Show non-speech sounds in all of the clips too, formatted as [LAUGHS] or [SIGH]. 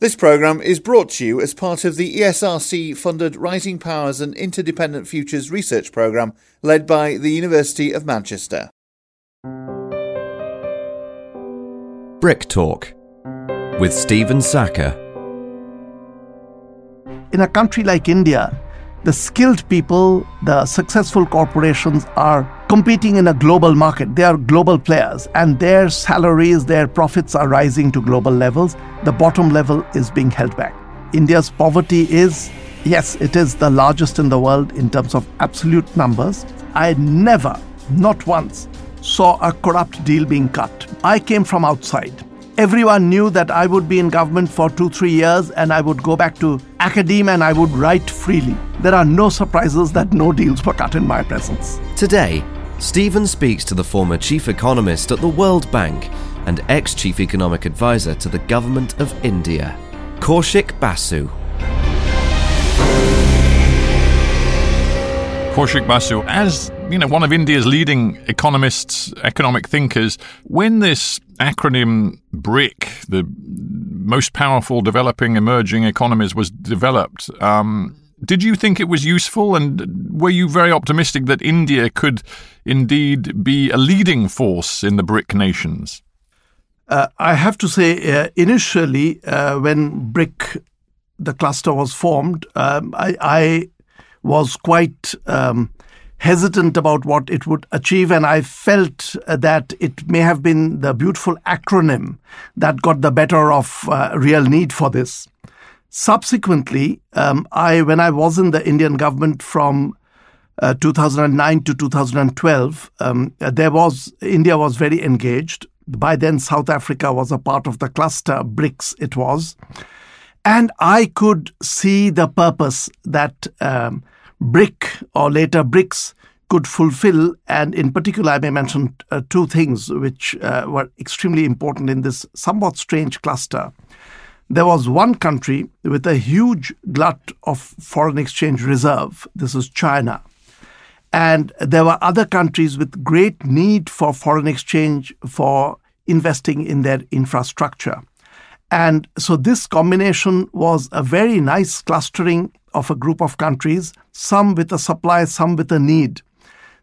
This programme is brought to you as part of the ESRC funded Rising Powers and Interdependent Futures research programme led by the University of Manchester. Brick Talk with Stephen Sackur. In a country like India, the skilled people, the successful corporations are competing in a global market. They are global players, and their salaries, their profits are rising to global levels. The bottom level is being held back. India's poverty is, yes, it is the largest in the world in terms of absolute numbers. I never, not once, saw a corrupt deal being cut. I came from outside. Everyone knew that I would be in government for two, three years and I would go back to academia and I would write freely. There are no surprises that no deals were cut in my presence. Today, Stephen speaks to the former chief economist at the World Bank and ex chief economic advisor to the government of India, Kaushik Basu. Kaushik Basu, as you know, one of India's leading economists, economic thinkers, when this acronym BRIC, the most powerful developing emerging economies, was developed, um, did you think it was useful, and were you very optimistic that India could indeed be a leading force in the BRIC nations? Uh, I have to say, uh, initially, uh, when BRIC, the cluster was formed, um, I, I was quite um, hesitant about what it would achieve, and I felt uh, that it may have been the beautiful acronym that got the better of uh, real need for this. Subsequently, um, I when I was in the Indian government from uh, 2009 to 2012, um, there was India was very engaged. By then, South Africa was a part of the cluster BRICS. It was, and I could see the purpose that um, BRIC or later BRICS could fulfill. And in particular, I may mention uh, two things which uh, were extremely important in this somewhat strange cluster. There was one country with a huge glut of foreign exchange reserve. This is China. And there were other countries with great need for foreign exchange for investing in their infrastructure. And so this combination was a very nice clustering of a group of countries, some with a supply, some with a need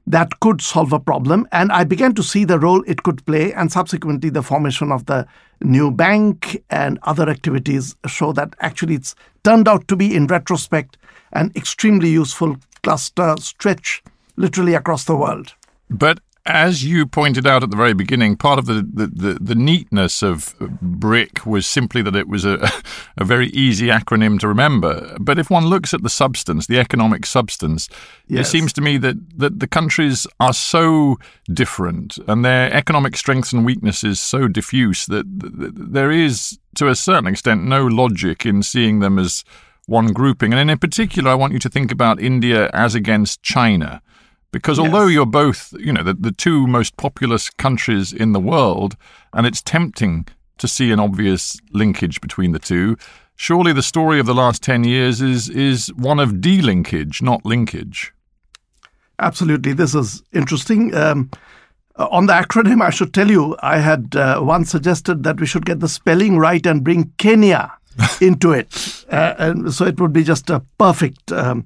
that could solve a problem. And I began to see the role it could play, and subsequently, the formation of the new bank and other activities show that actually it's turned out to be, in retrospect, an extremely useful cluster stretch literally across the world. But as you pointed out at the very beginning, part of the, the, the, the, neatness of BRIC was simply that it was a, [LAUGHS] a very easy acronym to remember. But if one looks at the substance, the economic substance, yes. it seems to me that, that the countries are so different and their economic strengths and weaknesses so diffuse that, that there is, to a certain extent, no logic in seeing them as one grouping. And in particular, I want you to think about India as against China because although yes. you're both, you know, the, the two most populous countries in the world, and it's tempting to see an obvious linkage between the two, surely the story of the last 10 years is, is one of delinkage, not linkage. Absolutely. This is interesting. Um, on the acronym, I should tell you, I had uh, once suggested that we should get the spelling right and bring Kenya [LAUGHS] into it. Uh, and so it would be just a perfect um,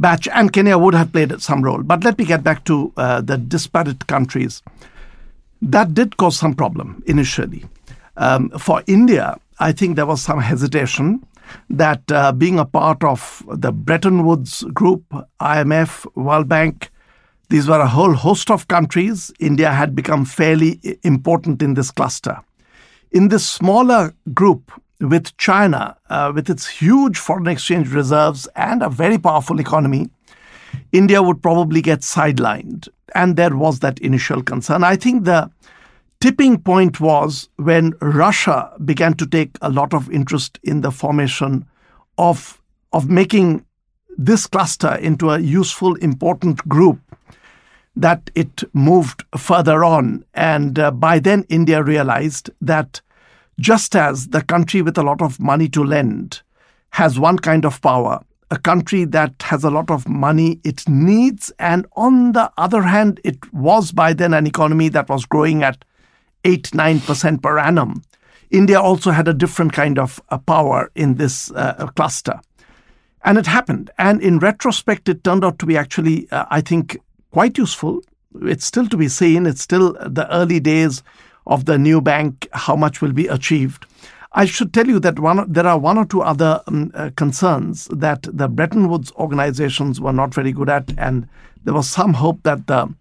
batch, and Kenya would have played some role. But let me get back to uh, the disparate countries. That did cause some problem initially. Um, for India, I think there was some hesitation that uh, being a part of the Bretton Woods group, IMF, World Bank, these were a whole host of countries. India had become fairly important in this cluster. In this smaller group, with China, uh, with its huge foreign exchange reserves and a very powerful economy, India would probably get sidelined. And there was that initial concern. I think the tipping point was when Russia began to take a lot of interest in the formation of, of making this cluster into a useful, important group that it moved further on. And uh, by then, India realized that just as the country with a lot of money to lend has one kind of power, a country that has a lot of money it needs, and on the other hand, it was by then an economy that was growing at 8 9% per annum. India also had a different kind of uh, power in this uh, cluster. And it happened. And in retrospect, it turned out to be actually, uh, I think, quite useful. It's still to be seen. It's still the early days of the new bank, how much will be achieved. I should tell you that one, there are one or two other um, uh, concerns that the Bretton Woods organizations were not very good at, and there was some hope that the,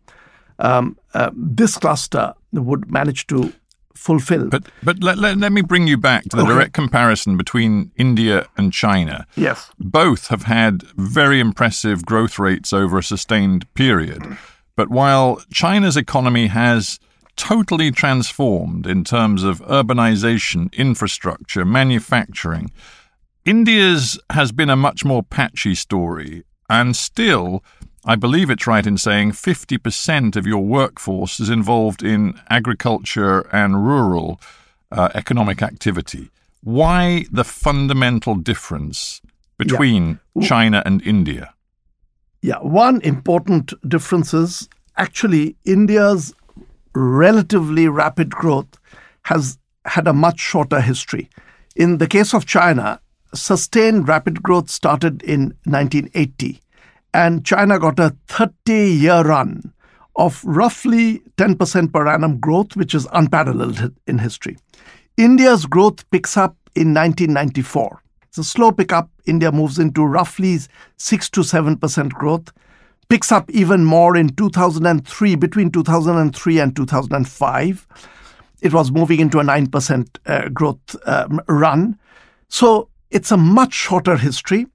um, uh, this cluster would manage to fulfill. But but let, let, let me bring you back to the okay. direct comparison between India and China. Yes. Both have had very impressive growth rates over a sustained period. But while China's economy has totally transformed in terms of urbanization, infrastructure, manufacturing, India's has been a much more patchy story and still I believe it's right in saying 50% of your workforce is involved in agriculture and rural uh, economic activity. Why the fundamental difference between yeah. China and India? Yeah, one important difference is actually India's relatively rapid growth has had a much shorter history. In the case of China, sustained rapid growth started in 1980 and China got a 30 year run of roughly 10% per annum growth, which is unparalleled in history. India's growth picks up in 1994. It's a slow pickup. India moves into roughly 6 to 7% growth, picks up even more in 2003, between 2003 and 2005. It was moving into a 9% uh, growth um, run. So it's a much shorter history.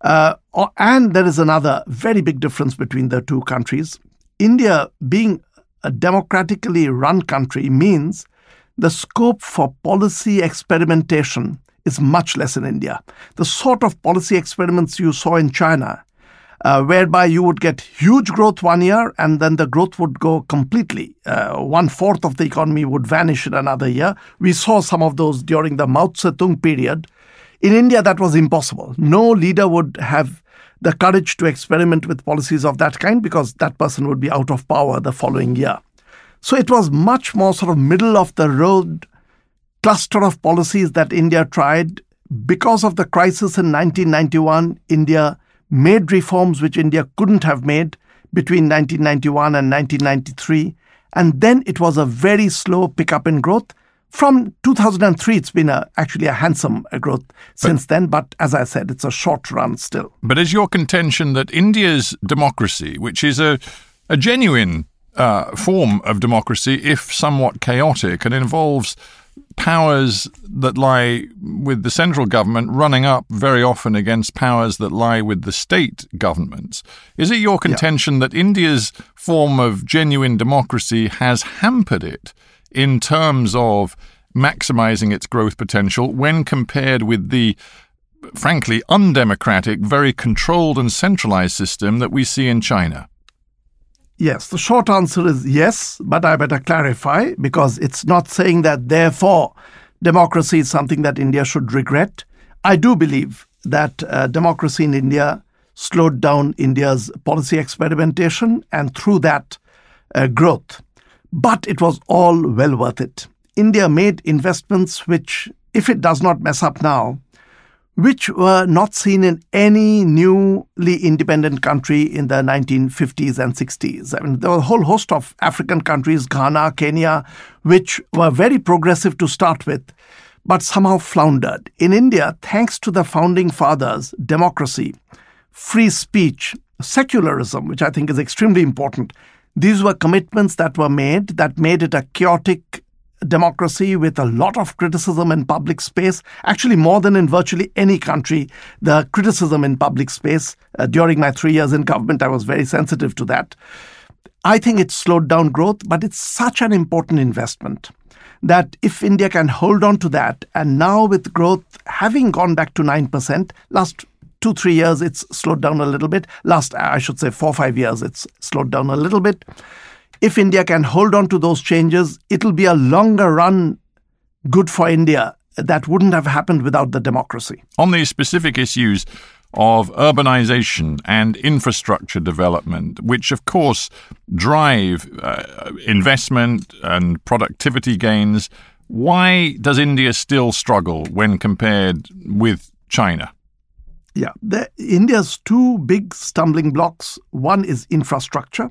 Uh, and there is another very big difference between the two countries. India, being a democratically run country, means the scope for policy experimentation is much less in India. The sort of policy experiments you saw in China, uh, whereby you would get huge growth one year and then the growth would go completely. Uh, one fourth of the economy would vanish in another year. We saw some of those during the Mao Zedong period, in India, that was impossible. No leader would have the courage to experiment with policies of that kind because that person would be out of power the following year. So it was much more sort of middle of the road cluster of policies that India tried. Because of the crisis in 1991, India made reforms which India couldn't have made between 1991 and 1993. And then it was a very slow pickup in growth. From 2003, it's been a, actually a handsome uh, growth but, since then, but as I said, it's a short run still. But is your contention that India's democracy, which is a, a genuine uh, form of democracy, if somewhat chaotic, and involves powers that lie with the central government running up very often against powers that lie with the state governments. Is it your contention yeah. that India's form of genuine democracy has hampered it in terms of maximizing its growth potential when compared with the frankly undemocratic, very controlled and centralized system that we see in China? Yes, the short answer is yes, but I better clarify because it's not saying that therefore democracy is something that India should regret. I do believe that uh, democracy in India slowed down India's policy experimentation and through that uh, growth. But it was all well worth it. India made investments which, if it does not mess up now, which were not seen in any newly independent country in the 1950s and 60s. I mean, there were a whole host of African countries, Ghana, Kenya, which were very progressive to start with, but somehow floundered. In India, thanks to the founding fathers, democracy, free speech, secularism, which I think is extremely important, these were commitments that were made that made it a chaotic democracy with a lot of criticism in public space, actually, more than in virtually any country. The criticism in public space uh, during my three years in government, I was very sensitive to that. I think it slowed down growth, but it's such an important investment that if India can hold on to that, and now with growth having gone back to 9%, last two, three years, it's slowed down a little bit. Last, I should say, four, five years, it's slowed down a little bit. If India can hold on to those changes, it'll be a longer run good for India that wouldn't have happened without the democracy. On these specific issues of urbanization and infrastructure development, which of course drive uh, investment and productivity gains, Why does India still struggle when compared with China? Yeah, the, India's two big stumbling blocks one is infrastructure,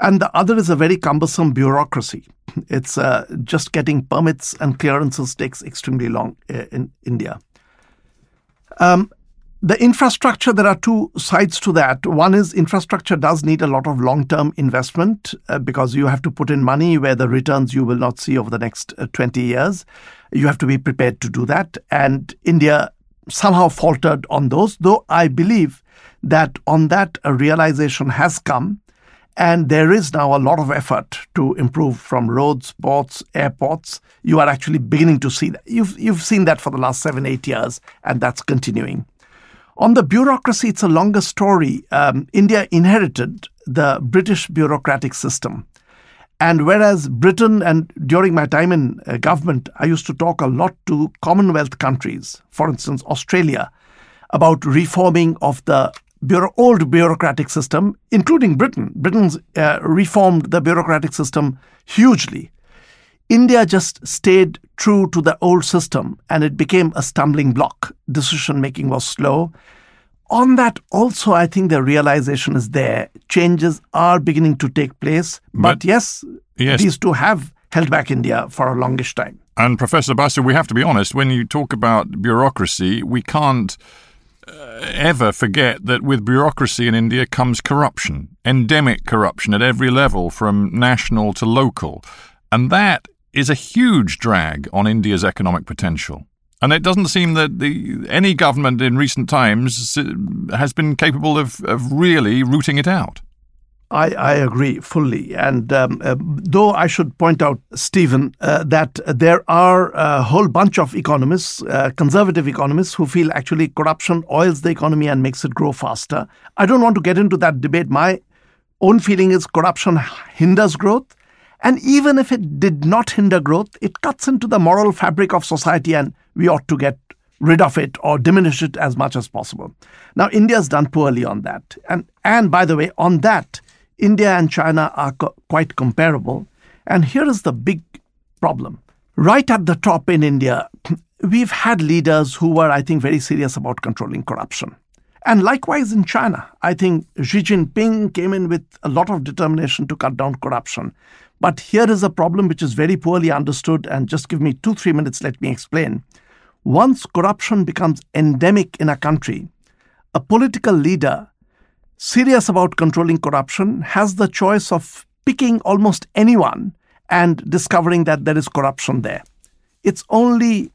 and the other is a very cumbersome bureaucracy. It's uh, just getting permits and clearances takes extremely long uh, in India. Um, the infrastructure, there are two sides to that. One is infrastructure does need a lot of long term investment uh, because you have to put in money where the returns you will not see over the next uh, 20 years. You have to be prepared to do that. And India somehow faltered on those, though I believe that on that a realization has come. And there is now a lot of effort to improve from roads, ports, airports. You are actually beginning to see that. You've, you've seen that for the last seven, eight years, and that's continuing. On the bureaucracy, it's a longer story. Um, India inherited the British bureaucratic system. And whereas Britain, and during my time in uh, government, I used to talk a lot to Commonwealth countries, for instance, Australia, about reforming of the bureau- old bureaucratic system, including Britain. Britain's uh, reformed the bureaucratic system hugely. India just stayed true to the old system and it became a stumbling block. Decision making was slow. On that, also, I think the realization is there. Changes are beginning to take place. But, But- yes, Yes. these two have held back India for a longish time. And Professor Basu, we have to be honest, when you talk about bureaucracy, we can't ever forget that with bureaucracy in India comes corruption, endemic corruption at every level, from national to local. And that is a huge drag on India's economic potential. And it doesn't seem that the, any government in recent times uh, has been capable of, of really rooting it out. I, I agree fully. And um, uh, though I should point out, Stephen, uh, that there are a whole bunch of economists, uh, conservative economists, who feel actually corruption oils the economy and makes it grow faster. I don't want to get into that debate. My own feeling is corruption hinders growth. And even if it did not hinder growth, it cuts into the moral fabric of society, and we ought to get rid of it or diminish it as much as possible. Now, India's done poorly on that. And, and by the way, on that, India and China are co- quite comparable. And here is the big problem. Right at the top in India, [CLEARS THROAT] we've had leaders who were, I think, very serious about controlling corruption. And likewise in China, I think Xi Jinping came in with a lot of determination to cut down corruption. But here is a problem which is very poorly understood, and just give me two, three minutes, let me explain. Once corruption becomes endemic in a country, a political leader serious about controlling corruption has the choice of picking almost anyone and discovering that there is corruption there. It's only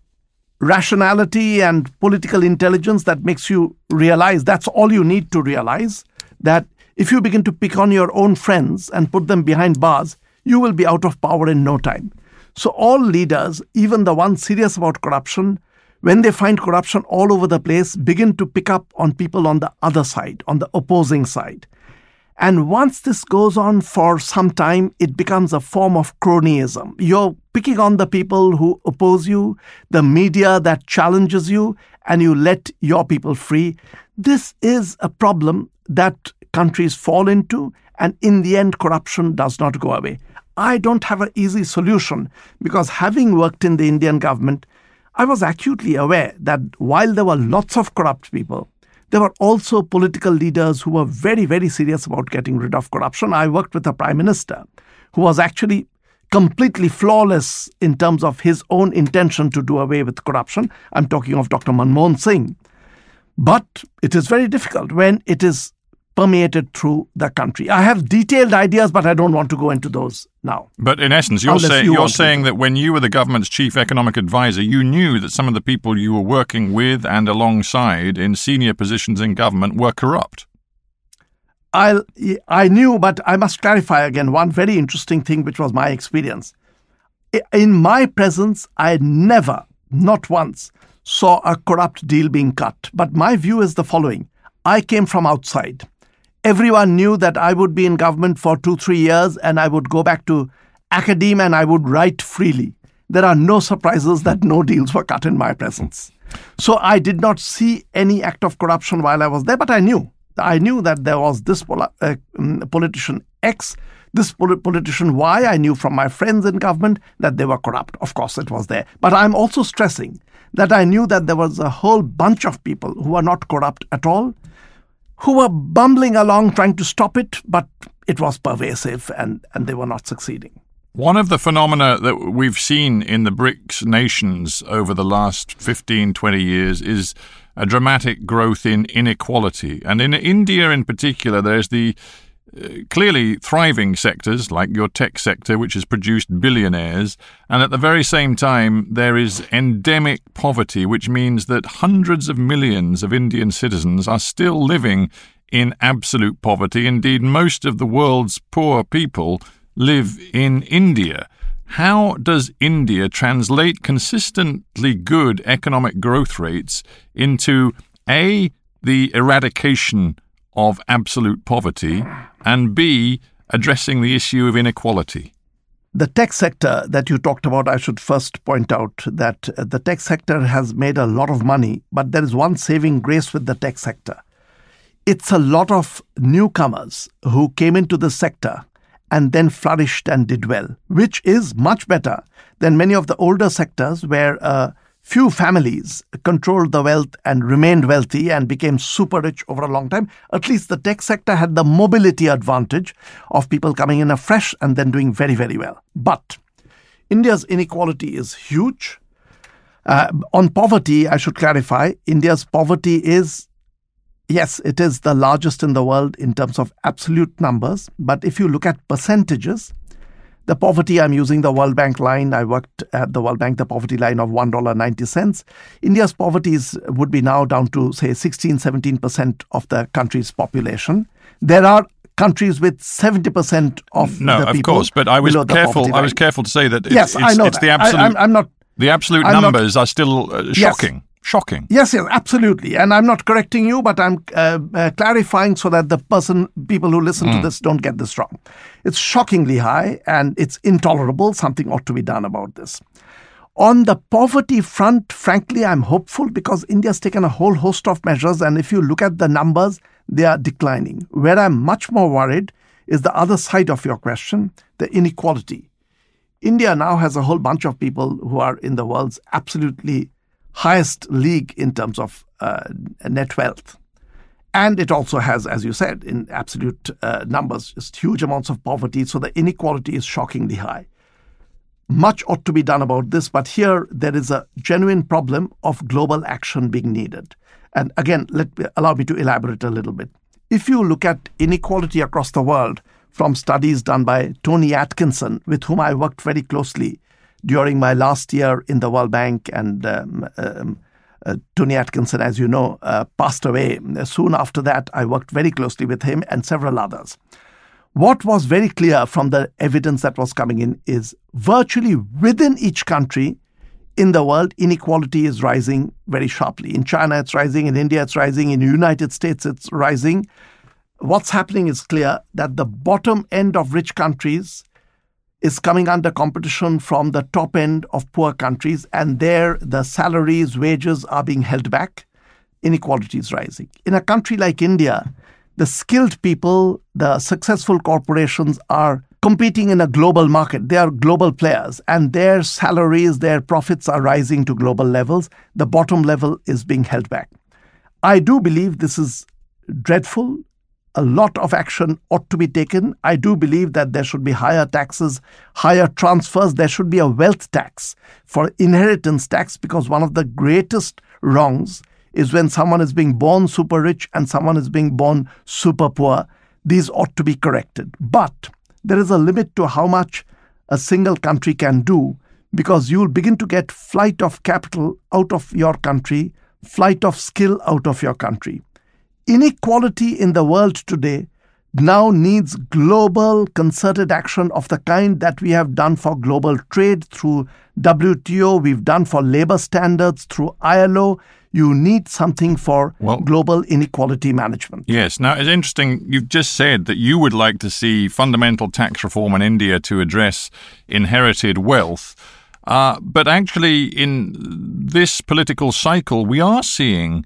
rationality and political intelligence that makes you realize that's all you need to realize that if you begin to pick on your own friends and put them behind bars, you will be out of power in no time. So, all leaders, even the ones serious about corruption, when they find corruption all over the place, begin to pick up on people on the other side, on the opposing side. And once this goes on for some time, it becomes a form of cronyism. You're picking on the people who oppose you, the media that challenges you, and you let your people free. This is a problem that countries fall into, and in the end, corruption does not go away. I don't have an easy solution because having worked in the Indian government, I was acutely aware that while there were lots of corrupt people, there were also political leaders who were very, very serious about getting rid of corruption. I worked with a prime minister who was actually completely flawless in terms of his own intention to do away with corruption. I'm talking of Dr. Manmohan Singh. But it is very difficult when it is permeated through the country. I have detailed ideas, but I don't want to go into those now. But in essence, you're, say, you you're want to. saying that when you were the government's chief economic advisor, you knew that some of the people you were working with and alongside in senior positions in government were corrupt. I I knew, but I must clarify again one very interesting thing, which was my experience. In my presence, I never, not once, saw a corrupt deal being cut. But my view is the following: I came from outside. Everyone knew that I would be in government for two, three years, and I would go back to academia and I would write freely. There are no surprises that no deals were cut in my presence. So I did not see any act of corruption while I was there, but I knew. I knew that there was this poli- uh, um, politician X, This politician, Y. I knew from my friends in government that they were corrupt. Of course, it was there. But I'm also stressing that I knew that there was a whole bunch of people who were not corrupt at all, who were bumbling along trying to stop it, but it was pervasive and, and they were not succeeding. One of the phenomena that we've seen in the BRICS nations over the last 15, 20 years is a dramatic growth in inequality. And in India in particular, there's the clearly thriving sectors like your tech sector, which has produced billionaires, and at the very same time, there is endemic poverty, which means that hundreds of millions of Indian citizens are still living in absolute poverty. Indeed, most of the world's poor people live in India. How does India translate consistently good economic growth rates into A, the eradication of absolute poverty, and B, addressing the issue of inequality? The tech sector that you talked about, I should first point out that uh, the tech sector has made a lot of money, but there is one saving grace with the tech sector. It's a lot of newcomers who came into the sector and then flourished and did well, which is much better than many of the older sectors where a few families controlled the wealth and remained wealthy and became super rich over a long time. At least the tech sector had the mobility advantage of people coming in afresh and then doing very, very well. But India's inequality is huge. Uh, on poverty, I should clarify India's poverty is yes, it is the largest in the world in terms of absolute numbers. But if you look at percentages, the poverty, I'm using the World Bank line. I worked at the World Bank, the poverty line of $1.90. India's poverty is, would be now down to, say, 16, 17% of the country's population. There are countries with 70% of no, the people. No, of course, but I was careful. I was careful to say that it's, yes, it's, I know it's that. the absolute. I, am not. The absolute I'm numbers not, are still uh, shocking. Yes, Shocking. Yes, yes, absolutely. And I'm not correcting you, but I'm uh, uh, clarifying so that the person, people who listen mm. to this, don't get this wrong. It's shockingly high and it's intolerable. Something ought to be done about this. On the poverty front, frankly, I'm hopeful because India's taken a whole host of measures. And if you look at the numbers, they are declining. Where I'm much more worried is the other side of your question the inequality. India now has a whole bunch of people who are in the world's absolutely highest league in terms of uh, net wealth. And it also has, as you said, in absolute uh, numbers, just huge amounts of poverty. So the inequality is shockingly high. Much ought to be done about this, but here there is a genuine problem of global action being needed. And again, let me, allow me to elaborate a little bit. If you look at inequality across the world from studies done by Tony Atkinson, with whom I worked very closely, during my last year in the World Bank, and um, um, uh, Tony Atkinson, as you know, uh, passed away. Soon after that, I worked very closely with him and several others. What was very clear from the evidence that was coming in is virtually within each country in the world, inequality is rising very sharply. In China, it's rising. In India, it's rising. In the United States, it's rising. What's happening is clear that the bottom end of rich countries is coming under competition from the top end of poor countries, and there the salaries, wages are being held back. Inequality is rising. In a country like India, the skilled people, the successful corporations are competing in a global market. They are global players, and their salaries, their profits are rising to global levels. The bottom level is being held back. I do believe this is dreadful a lot of action ought to be taken. I do believe that there should be higher taxes, higher transfers. There should be a wealth tax for inheritance tax because one of the greatest wrongs is when someone is being born super rich and someone is being born super poor. These ought to be corrected. But there is a limit to how much a single country can do because you'll begin to get flight of capital out of your country, flight of skill out of your country inequality in the world today now needs global concerted action of the kind that we have done for global trade through WTO, we've done for labor standards through ILO. You need something for well, global inequality management. Yes. Now, it's interesting. You've just said that you would like to see fundamental tax reform in India to address inherited wealth. Uh, but actually, in this political cycle, we are seeing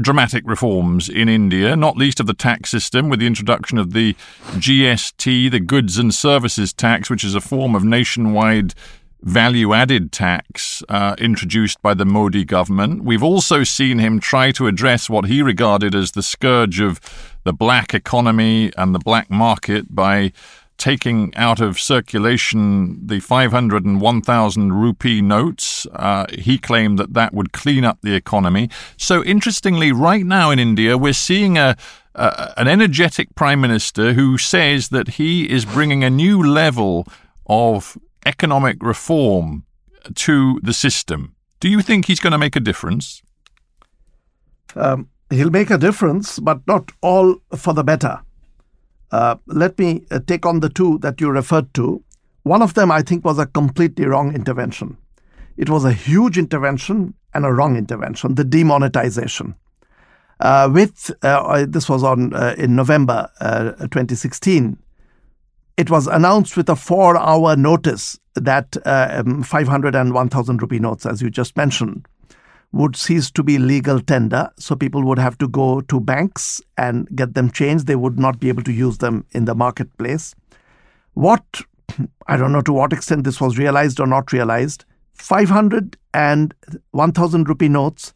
dramatic reforms in India, not least of the tax system, with the introduction of the GST, the goods and services tax, which is a form of nationwide value added tax uh, introduced by the Modi government. We've also seen him try to address what he regarded as the scourge of the black economy and the black market by taking out of circulation the 500 and 1,000 rupee notes. Uh, he claimed that that would clean up the economy. So, interestingly, right now in India, we're seeing a uh, an energetic prime minister who says that he is bringing a new level of economic reform to the system. Do you think he's going to make a difference? Um, he'll make a difference, but not all for the better. Uh, let me uh, take on the two that you referred to. One of them, I think, was a completely wrong intervention. It was a huge intervention and a wrong intervention, the demonetization. Uh, with uh, this was on uh, in November 2016. It was announced with a four-hour notice that um, 500 and 1,000 rupee notes, as you just mentioned, would cease to be legal tender. So people would have to go to banks and get them changed. They would not be able to use them in the marketplace. What, [CLEARS THROAT] I don't know to what extent this was realized or not realized, 500 and 1000 rupee notes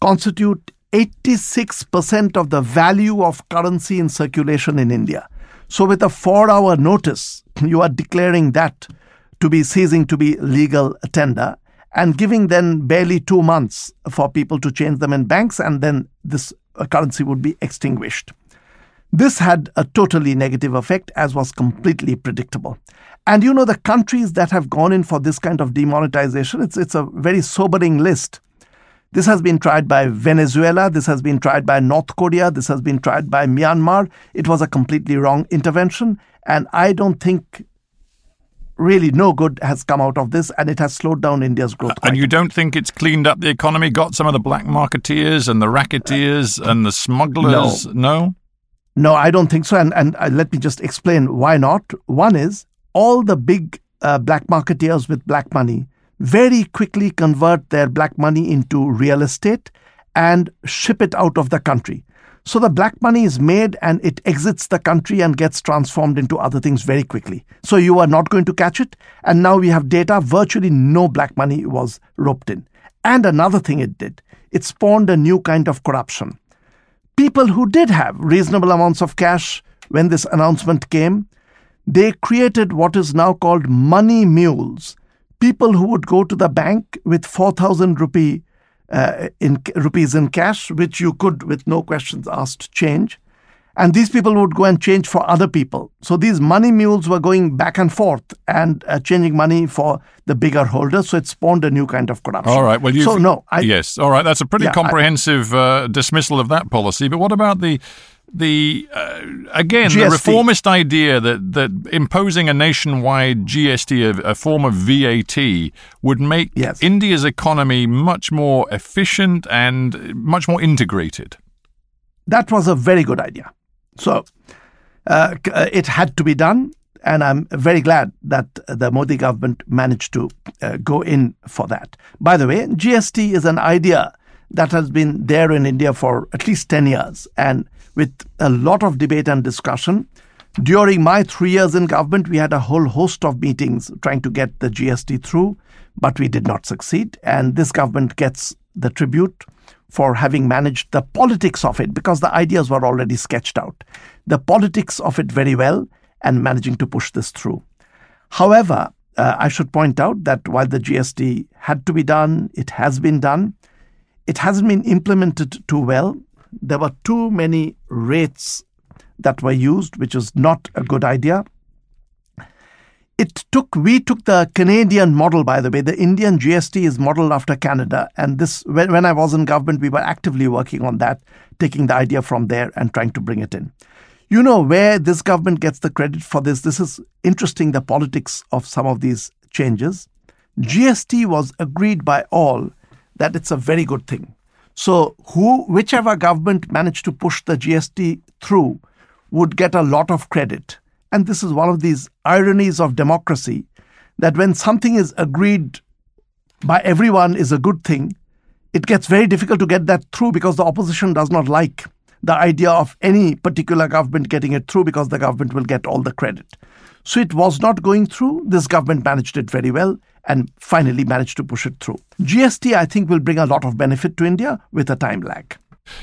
constitute 86% of the value of currency in circulation in India. So, with a four hour notice, [CLEARS THROAT] you are declaring that to be ceasing to be legal tender and giving then barely two months for people to change them in banks, and then this currency would be extinguished. This had a totally negative effect, as was completely predictable. And you know, the countries that have gone in for this kind of demonetization, it's, it's a very sobering list. This has been tried by Venezuela, this has been tried by North Korea, this has been tried by Myanmar. It was a completely wrong intervention, and I don't think really no good has come out of this and it has slowed down India's growth. And you don't think it's cleaned up the economy, got some of the black marketeers and the racketeers and the smugglers? No. No, no I don't think so. And, and uh, let me just explain why not. One is all the big uh, black marketeers with black money very quickly convert their black money into real estate and ship it out of the country. So the black money is made and it exits the country and gets transformed into other things very quickly. So you are not going to catch it. And now we have data virtually no black money was roped in. And another thing it did, it spawned a new kind of corruption. People who did have reasonable amounts of cash when this announcement came, they created what is now called money mules. People who would go to the bank with 4,000 rupee uh, in rupees in cash, which you could, with no questions asked, change. And these people would go and change for other people. So these money mules were going back and forth and uh, changing money for the bigger holders. So it spawned a new kind of corruption. All right. Well, you. So no. I, yes. All right. That's a pretty yeah, comprehensive I, uh, dismissal of that policy. But what about the the uh, again GST. the reformist idea that that imposing a nationwide GST, a, a form of VAT, would make yes. India's economy much more efficient and much more integrated. That was a very good idea. So uh, uh it had to be done, and I'm very glad that the Modi government managed to uh, go in for that. By the way, GST is an idea that has been there in India for at least 10 years and with a lot of debate and discussion. During my three years in government, we had a whole host of meetings trying to get the GST through, but we did not succeed. And this government gets the tribute for having managed the politics of it because the ideas were already sketched out. The politics of it very well and managing to push this through. However, uh, I should point out that while the GST had to be done, it has been done, it hasn't been implemented too well there were too many rates that were used, which was not a good idea. It took, we took the Canadian model, by the way. The Indian GST is modeled after Canada. And this, when, when I was in government, we were actively working on that, taking the idea from there and trying to bring it in. You know where this government gets the credit for this? This is interesting, the politics of some of these changes. GST was agreed by all that it's a very good thing. So, who, whichever government managed to push the GST through would get a lot of credit. And this is one of these ironies of democracy that when something is agreed by everyone is a good thing, it gets very difficult to get that through because the opposition does not like the idea of any particular government getting it through because the government will get all the credit. So it was not going through. This government managed it very well and finally managed to push it through. GST, I think, will bring a lot of benefit to India with a time lag.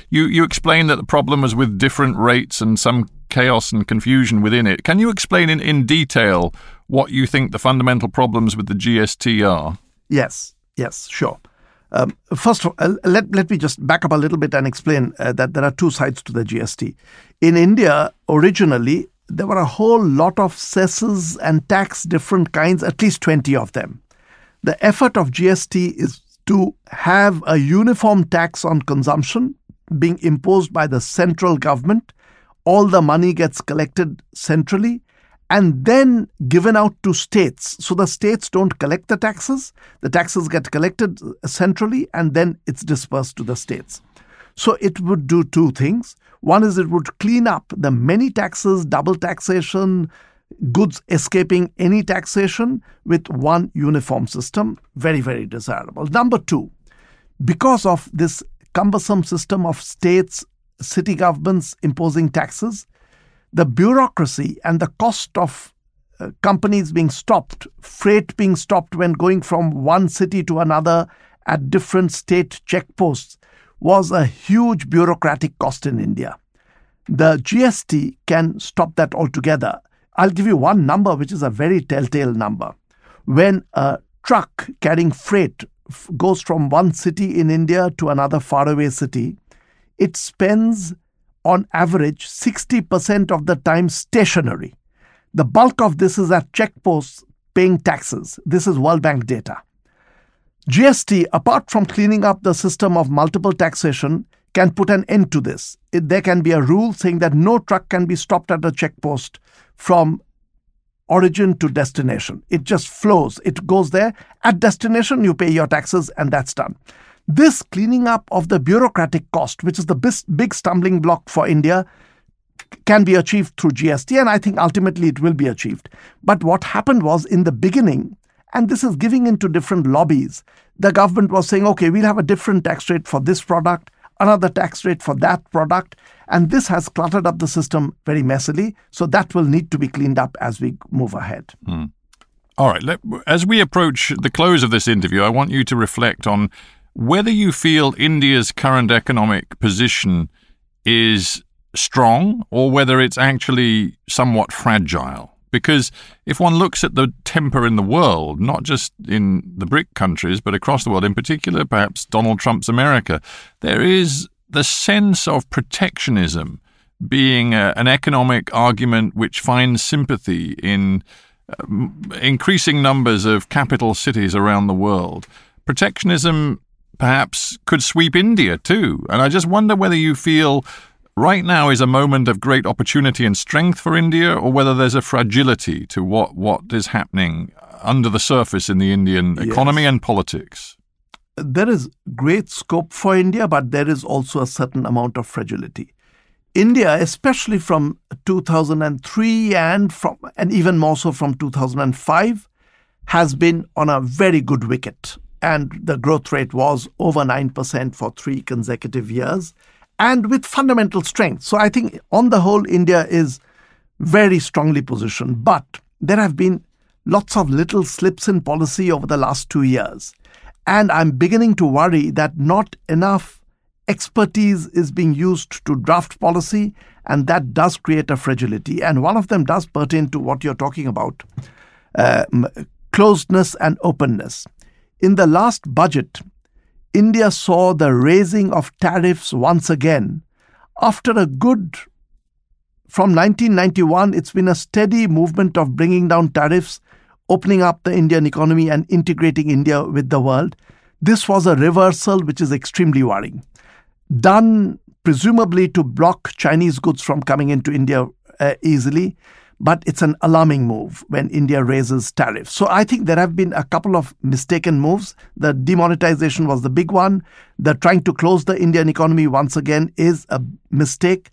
You you explained that the problem was with different rates and some chaos and confusion within it. Can you explain in, in detail what you think the fundamental problems with the GST are? Yes, yes, sure. Um, first, all, uh, let, let me just back up a little bit and explain uh, that there are two sides to the GST. In India, originally, there were a whole lot of cesses and tax different kinds, at least 20 of them. The effort of GST is to have a uniform tax on consumption being imposed by the central government. All the money gets collected centrally and then given out to states. So the states don't collect the taxes, the taxes get collected centrally and then it's dispersed to the states. So it would do two things. One is it would clean up the many taxes, double taxation, goods escaping any taxation with one uniform system. Very, very desirable. Number two, because of this cumbersome system of states, city governments imposing taxes, the bureaucracy and the cost of uh, companies being stopped, freight being stopped when going from one city to another at different state checkposts was a huge bureaucratic cost in India. The GST can stop that altogether. I'll give you one number, which is a very telltale number. When a truck carrying freight goes from one city in India to another faraway city, it spends on average 60% of the time stationary. The bulk of this is at checkposts paying taxes. This is World Bank data. GST, apart from cleaning up the system of multiple taxation, can put an end to this. It, there can be a rule saying that no truck can be stopped at a checkpost from origin to destination. It just flows. It goes there. At destination, you pay your taxes, and that's done. This cleaning up of the bureaucratic cost, which is the big stumbling block for India, can be achieved through GST, and I think ultimately it will be achieved. But what happened was in the beginning, and this is giving into different lobbies, the government was saying, okay, we'll have a different tax rate for this product, another tax rate for that product, and this has cluttered up the system very messily. So that will need to be cleaned up as we move ahead. Mm. All right. Let, as we approach the close of this interview, I want you to reflect on whether you feel India's current economic position is strong or whether it's actually somewhat fragile. Because if one looks at the temper in the world, not just in the BRIC countries, but across the world, in particular, perhaps Donald Trump's America, there is the sense of protectionism being a, an economic argument which finds sympathy in uh, increasing numbers of capital cities around the world. Protectionism perhaps could sweep India too. And I just wonder whether you feel right now is a moment of great opportunity and strength for India, or whether there's a fragility to what, what is happening under the surface in the Indian yes. economy and politics. There is great scope for India, but there is also a certain amount of fragility. India, especially from 2003 and from and even more so from 2005, has been on a very good wicket and the growth rate was over 9% for three consecutive years, and with fundamental strength. So I think, on the whole, India is very strongly positioned. But there have been lots of little slips in policy over the last two years. And I'm beginning to worry that not enough expertise is being used to draft policy, and that does create a fragility. And one of them does pertain to what you're talking about uh, closedness and openness. In the last budget, India saw the raising of tariffs once again. After a good from 1991, it's been a steady movement of bringing down tariffs, opening up the Indian economy, and integrating India with the world. This was a reversal which is extremely worrying. Done presumably to block Chinese goods from coming into India uh, easily but it's an alarming move when India raises tariffs. So I think there have been a couple of mistaken moves. The demonetization was the big one. The trying to close the Indian economy once again is a mistake.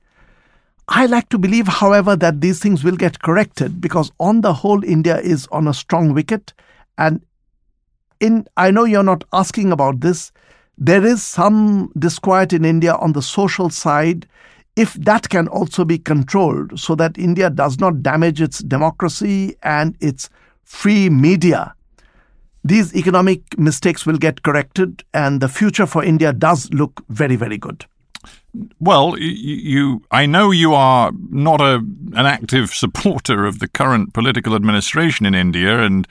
I like to believe, however, that these things will get corrected because on the whole, India is on a strong wicket. And in I know you're not asking about this, there is some disquiet in India on the social side. If that can also be controlled so that India does not damage its democracy and its free media, these economic mistakes will get corrected and the future for India does look very, very good. Well, you, I know you are not a, an active [LAUGHS] supporter of the current political administration in India, and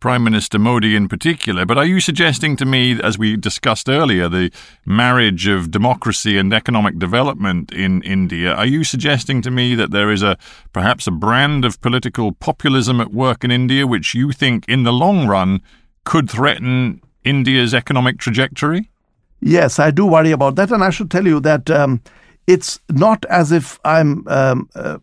Prime Minister Modi in particular. But are you suggesting to me, as we discussed earlier, the marriage of democracy and economic development in India, are you suggesting to me that there is a perhaps a brand of political populism at work in India which you think in the long run could threaten India's economic trajectory? Yes, I do worry about that. And I should tell you that um, it's not as if I'm um, uh,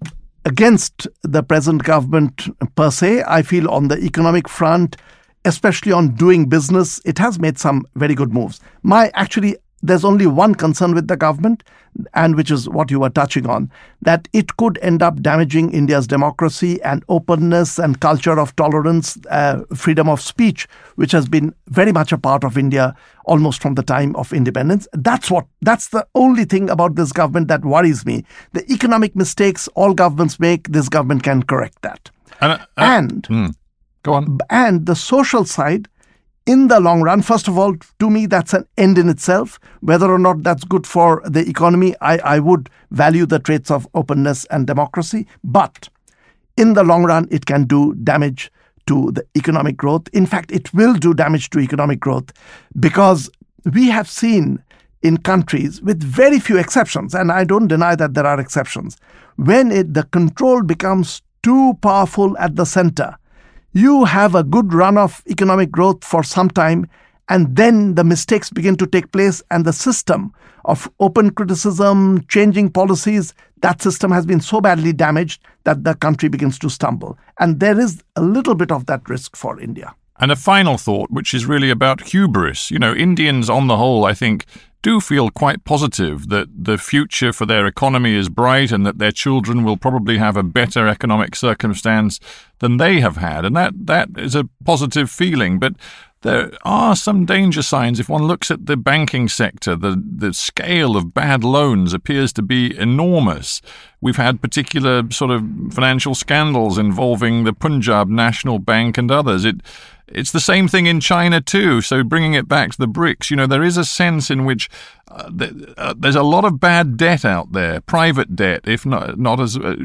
against the present government per se. I feel on the economic front, especially on doing business, it has made some very good moves. My actually there's only one concern with the government, and which is what you were touching on, that it could end up damaging India's democracy and openness and culture of tolerance, uh, freedom of speech, which has been very much a part of India almost from the time of independence. That's what that's the only thing about this government that worries me. The economic mistakes all governments make, this government can correct that. And, uh, and mm, go on. And the social side, in the long run, first of all, to me, that's an end in itself. Whether or not that's good for the economy, I, I would value the traits of openness and democracy. But in the long run, it can do damage to the economic growth. In fact, it will do damage to economic growth because we have seen in countries with very few exceptions, and I don't deny that there are exceptions, when it, the control becomes too powerful at the center you have a good run of economic growth for some time, and then the mistakes begin to take place, and the system of open criticism, changing policies, that system has been so badly damaged that the country begins to stumble. And there is a little bit of that risk for India. And a final thought, which is really about hubris. You know, Indians on the whole, I think, do feel quite positive that the future for their economy is bright and that their children will probably have a better economic circumstance than they have had. And that, that is a positive feeling. But there are some danger signs. If one looks at the banking sector, the, the scale of bad loans appears to be enormous. We've had particular sort of financial scandals involving the Punjab National Bank and others. It it's the same thing in China too. So bringing it back to the BRICS, you know, there is a sense in which uh, uh, there's a lot of bad debt out there, private debt, if not not as uh,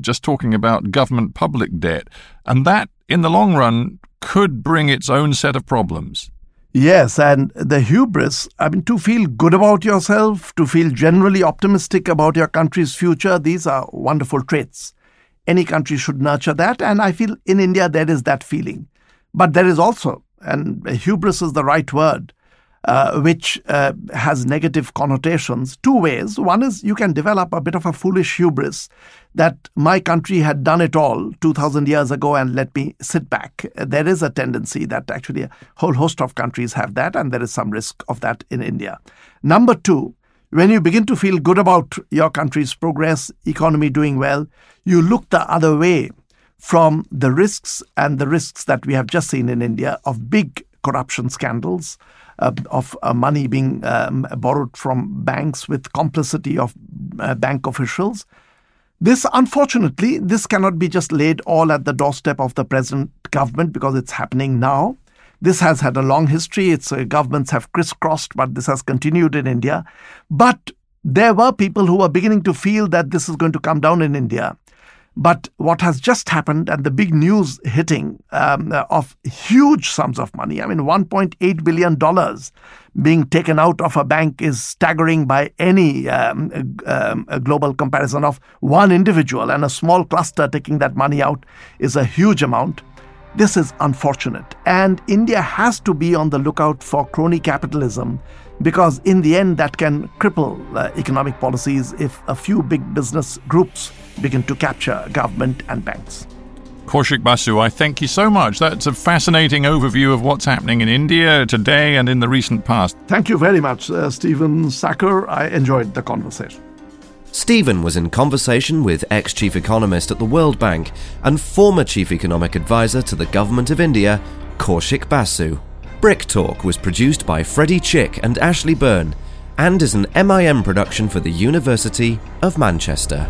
just talking about government public debt, and that in the long run could bring its own set of problems. Yes, and the hubris, I mean, to feel good about yourself, to feel generally optimistic about your country's future, these are wonderful traits. Any country should nurture that, and I feel in India there is that feeling. But there is also, and hubris is the right word, uh, which uh, has negative connotations two ways. One is you can develop a bit of a foolish hubris that my country had done it all 2000 years ago and let me sit back. There is a tendency that actually a whole host of countries have that, and there is some risk of that in India. Number two, when you begin to feel good about your country's progress, economy doing well, you look the other way from the risks and the risks that we have just seen in India of big corruption scandals, uh, of uh, money being um, borrowed from banks with complicity of uh, bank officials. This, unfortunately, this cannot be just laid all at the doorstep of the present government because it's happening now. This has had a long history. Its uh, governments have crisscrossed, but this has continued in India. But there were people who were beginning to feel that this is going to come down in India. But what has just happened and the big news hitting um, of huge sums of money, I mean, $1.8 billion being taken out of a bank is staggering by any um, um, global comparison of one individual, and a small cluster taking that money out is a huge amount. This is unfortunate, and India has to be on the lookout for crony capitalism because, in the end, that can cripple uh, economic policies if a few big business groups begin to capture government and banks. Kaushik Basu, I thank you so much. That's a fascinating overview of what's happening in India today and in the recent past. Thank you very much, uh, Stephen Sackur. I enjoyed the conversation. Stephen was in conversation with ex chief economist at the World Bank and former chief economic advisor to the government of India, Kaushik Basu. Brick Talk was produced by Freddie Chick and Ashley Byrne and is an MIM production for the University of Manchester.